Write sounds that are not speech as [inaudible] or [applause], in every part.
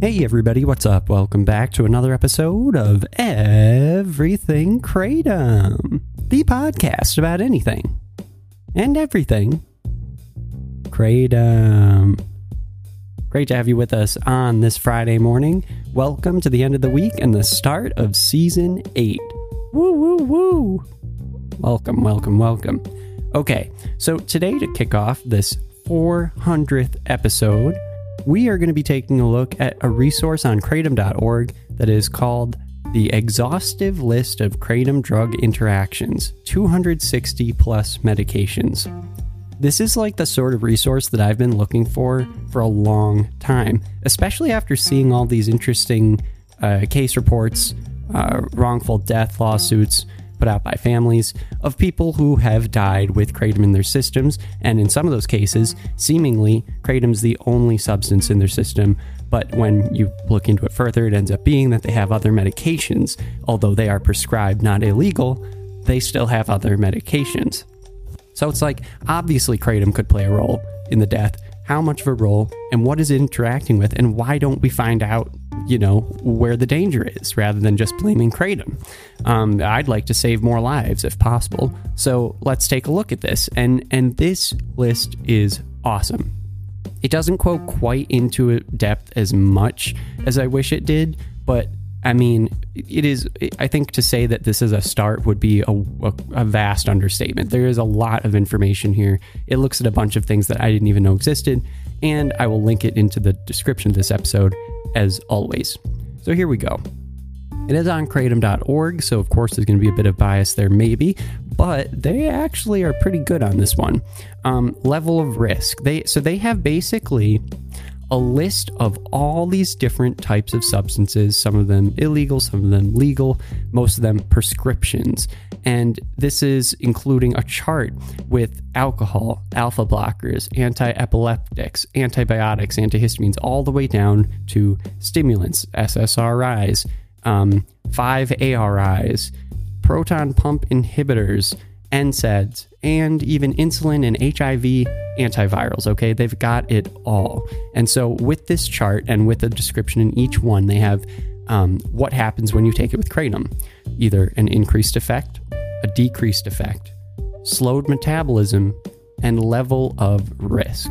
Hey, everybody, what's up? Welcome back to another episode of Everything Kratom, the podcast about anything and everything. Kratom. Great to have you with us on this Friday morning. Welcome to the end of the week and the start of season eight. Woo, woo, woo. Welcome, welcome, welcome. Okay, so today to kick off this 400th episode, we are going to be taking a look at a resource on kratom.org that is called The Exhaustive List of Kratom Drug Interactions 260 plus medications. This is like the sort of resource that I've been looking for for a long time, especially after seeing all these interesting uh, case reports, uh, wrongful death lawsuits, put out by families of people who have died with kratom in their systems, and in some of those cases, seemingly kratom's the only substance in their system. But when you look into it further, it ends up being that they have other medications. Although they are prescribed, not illegal, they still have other medications. So it's like, obviously, kratom could play a role in the death. How much of a role, and what is it interacting with, and why don't we find out you know, where the danger is rather than just blaming Kratom. Um, I'd like to save more lives if possible. So let's take a look at this. And, and this list is awesome. It doesn't quote quite into depth as much as I wish it did, but I mean, it is. I think to say that this is a start would be a, a, a, vast understatement. There is a lot of information here. It looks at a bunch of things that I didn't even know existed, and I will link it into the description of this episode as always. So here we go. It is on kratom.org, so of course there's going to be a bit of bias there, maybe, but they actually are pretty good on this one. Um, level of risk. They so they have basically a list of all these different types of substances, some of them illegal, some of them legal, most of them prescriptions. And this is including a chart with alcohol, alpha blockers, anti epileptics, antibiotics, antihistamines, all the way down to stimulants, SSRIs, um, 5-ARIs, proton pump inhibitors, NSAIDs, and even insulin and HIV antivirals. Okay, they've got it all. And so, with this chart and with the description in each one, they have um, what happens when you take it with kratom either an increased effect, a decreased effect, slowed metabolism, and level of risk.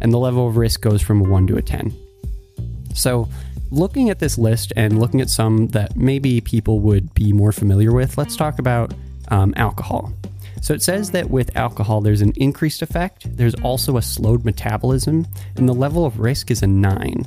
And the level of risk goes from a 1 to a 10. So, looking at this list and looking at some that maybe people would be more familiar with, let's talk about um, alcohol. So it says that with alcohol, there's an increased effect, there's also a slowed metabolism, and the level of risk is a 9.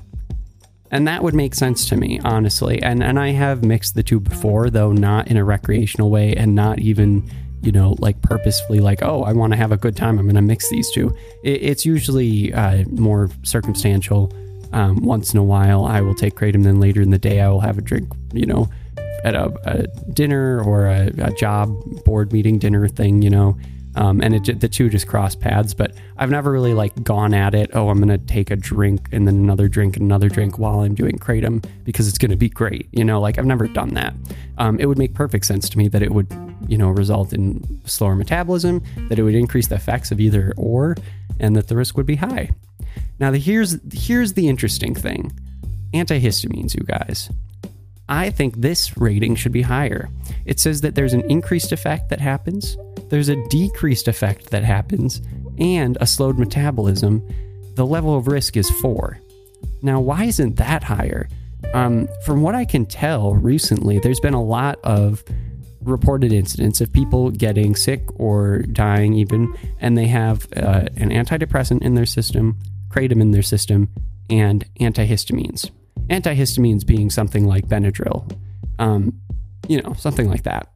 And that would make sense to me, honestly. And and I have mixed the two before, though not in a recreational way and not even you know, like purposefully, like, oh, I want to have a good time. I'm going to mix these two. It, it's usually uh, more circumstantial. Um, once in a while, I will take kratom. Then later in the day, I will have a drink. You know, at a, a dinner or a, a, job board meeting dinner thing. You know, um, and it, the two just cross paths. But I've never really like gone at it. Oh, I'm going to take a drink and then another drink and another drink while I'm doing kratom because it's going to be great. You know, like I've never done that. Um, it would make perfect sense to me that it would you know, result in slower metabolism, that it would increase the effects of either or, and that the risk would be high. Now, the, here's here's the interesting thing: antihistamines, you guys. I think this rating should be higher. It says that there's an increased effect that happens, there's a decreased effect that happens, and a slowed metabolism. The level of risk is four. Now, why isn't that higher? Um, from what I can tell recently, there's been a lot of reported incidents of people getting sick or dying, even, and they have uh, an antidepressant in their system, kratom in their system, and antihistamines. Antihistamines being something like Benadryl, um, you know, something like that.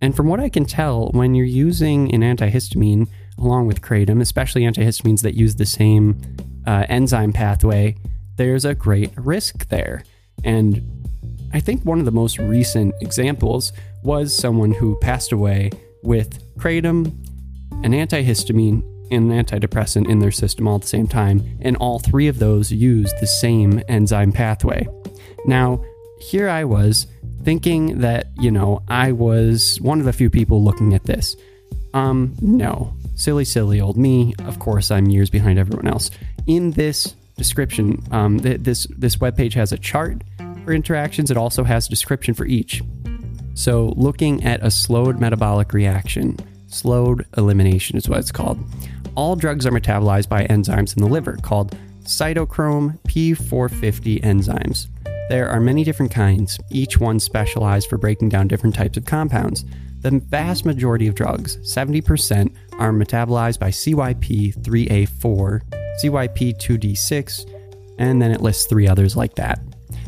And from what I can tell, when you're using an antihistamine along with kratom, especially antihistamines that use the same uh, enzyme pathway there's a great risk there. And I think one of the most recent examples was someone who passed away with kratom, an antihistamine, and an antidepressant in their system all at the same time, and all three of those use the same enzyme pathway. Now, here I was thinking that, you know, I was one of the few people looking at this. Um, no. Silly, silly old me. Of course, I'm years behind everyone else. In this description, um, th- this this webpage has a chart for interactions. It also has a description for each. So, looking at a slowed metabolic reaction, slowed elimination is what it's called. All drugs are metabolized by enzymes in the liver called cytochrome P450 enzymes. There are many different kinds, each one specialized for breaking down different types of compounds. The vast majority of drugs, 70%, are metabolized by CYP3A4, CYP2D6, and then it lists three others like that.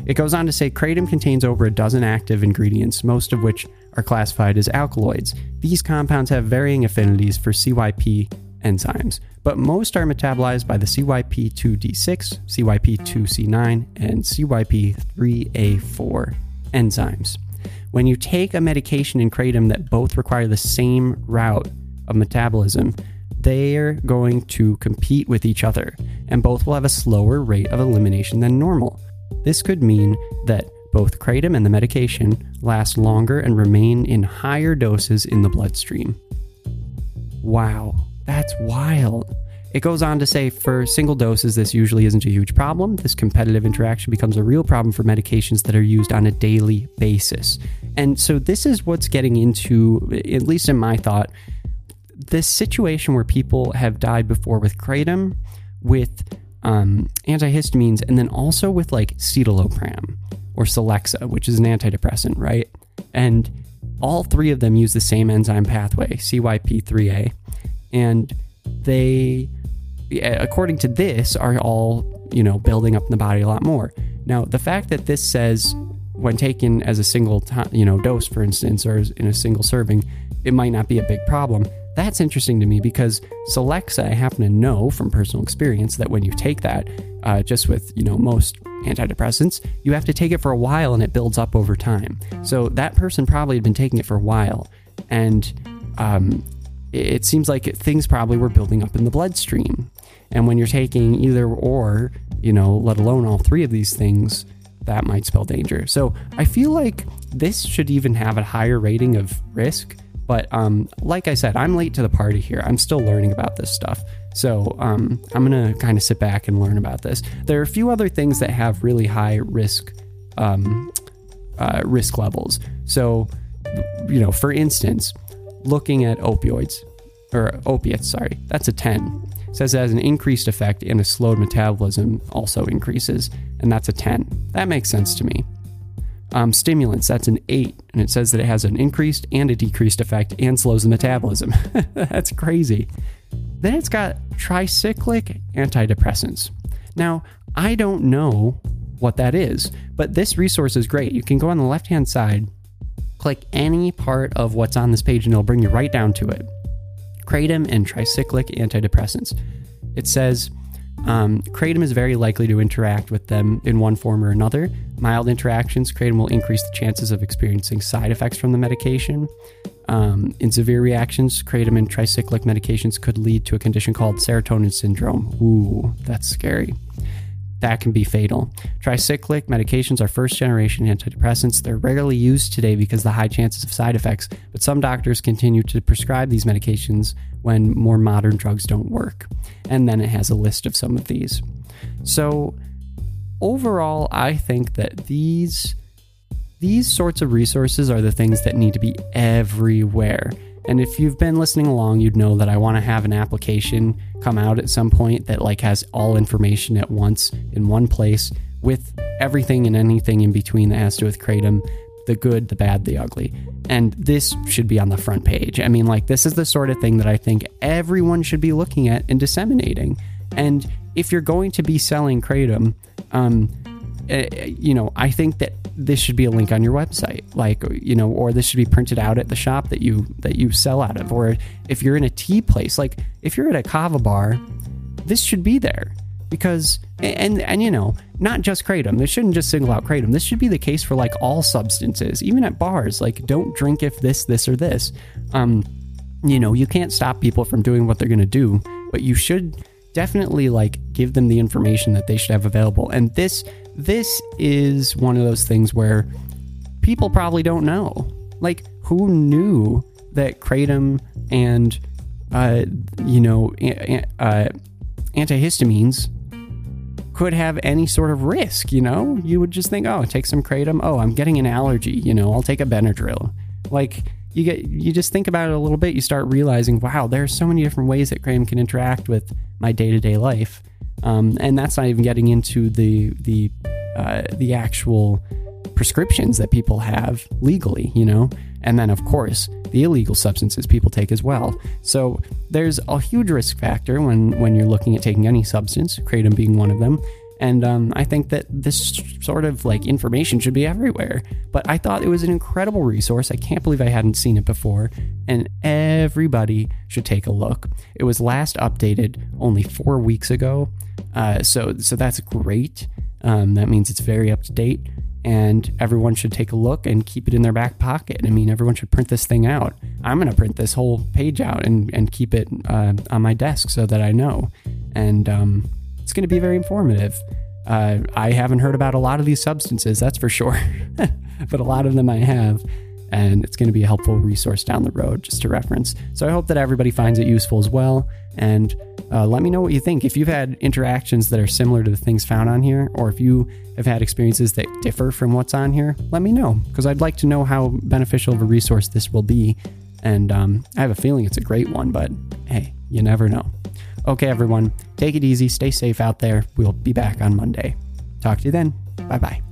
It goes on to say kratom contains over a dozen active ingredients, most of which are classified as alkaloids. These compounds have varying affinities for CYP enzymes, but most are metabolized by the CYP2D6, CYP2C9, and CYP3A4 enzymes. When you take a medication in kratom that both require the same route of metabolism, they're going to compete with each other, and both will have a slower rate of elimination than normal. This could mean that both kratom and the medication last longer and remain in higher doses in the bloodstream. Wow, that's wild. It goes on to say for single doses, this usually isn't a huge problem. This competitive interaction becomes a real problem for medications that are used on a daily basis. And so, this is what's getting into, at least in my thought, this situation where people have died before with kratom, with um, antihistamines, and then also with like citalopram or Celexa, which is an antidepressant, right? And all three of them use the same enzyme pathway, CYP3A, and they, according to this, are all you know building up in the body a lot more. Now, the fact that this says when taken as a single you know dose, for instance, or in a single serving, it might not be a big problem. That's interesting to me because Celexa, I happen to know from personal experience that when you take that, uh, just with you know most antidepressants, you have to take it for a while and it builds up over time. So that person probably had been taking it for a while, and um, it seems like things probably were building up in the bloodstream. And when you're taking either or, you know, let alone all three of these things, that might spell danger. So I feel like this should even have a higher rating of risk but um, like I said, I'm late to the party here. I'm still learning about this stuff. So um, I'm going to kind of sit back and learn about this. There are a few other things that have really high risk um, uh, risk levels. So, you know, for instance, looking at opioids or opiates, sorry, that's a 10. It says it has an increased effect and a slowed metabolism also increases, and that's a 10. That makes sense to me. Um, stimulants, that's an 8, and it says that it has an increased and a decreased effect and slows the metabolism. [laughs] that's crazy. Then it's got tricyclic antidepressants. Now, I don't know what that is, but this resource is great. You can go on the left hand side, click any part of what's on this page, and it'll bring you right down to it. Kratom and tricyclic antidepressants. It says um, kratom is very likely to interact with them in one form or another. Mild interactions, kratom will increase the chances of experiencing side effects from the medication. Um, in severe reactions, kratom and tricyclic medications could lead to a condition called serotonin syndrome. Ooh, that's scary. That can be fatal. Tricyclic medications are first generation antidepressants. They're rarely used today because of the high chances of side effects, but some doctors continue to prescribe these medications when more modern drugs don't work. And then it has a list of some of these. So, overall, I think that these these sorts of resources are the things that need to be everywhere. And if you've been listening along, you'd know that I want to have an application come out at some point that like has all information at once in one place with everything and anything in between that has to do with kratom the good, the bad, the ugly. And this should be on the front page. I mean, like, this is the sort of thing that I think everyone should be looking at and disseminating. And if you're going to be selling Kratom, um, uh, you know, I think that this should be a link on your website, like you know, or this should be printed out at the shop that you that you sell out of, or if you're in a tea place, like if you're at a kava bar, this should be there. because and and you know not just kratom. This shouldn't just single out kratom. This should be the case for like all substances even at bars. Like don't drink if this this or this. Um you know you can't stop people from doing what they're going to do but you should definitely like give them the information that they should have available. And this this is one of those things where people probably don't know like who knew that kratom and uh, you know uh, antihistamines could have any sort of risk, you know? You would just think, oh, take some kratom. Oh, I'm getting an allergy, you know, I'll take a Benadryl. Like you get you just think about it a little bit, you start realizing, wow, there are so many different ways that kratom can interact with my day-to-day life. Um, and that's not even getting into the the uh, the actual prescriptions that people have legally, you know? And then, of course, the illegal substances people take as well. So there's a huge risk factor when, when you're looking at taking any substance, kratom being one of them. And um, I think that this sort of like information should be everywhere. But I thought it was an incredible resource. I can't believe I hadn't seen it before. And everybody should take a look. It was last updated only four weeks ago. Uh, so, so that's great. Um, that means it's very up to date and everyone should take a look and keep it in their back pocket. I mean, everyone should print this thing out. I'm going to print this whole page out and, and keep it uh, on my desk so that I know. And um, it's going to be very informative. Uh, I haven't heard about a lot of these substances, that's for sure, [laughs] but a lot of them I have. And it's going to be a helpful resource down the road just to reference. So I hope that everybody finds it useful as well. And uh, let me know what you think. If you've had interactions that are similar to the things found on here, or if you have had experiences that differ from what's on here, let me know because I'd like to know how beneficial of a resource this will be. And um, I have a feeling it's a great one, but hey, you never know. Okay, everyone, take it easy, stay safe out there. We'll be back on Monday. Talk to you then. Bye bye.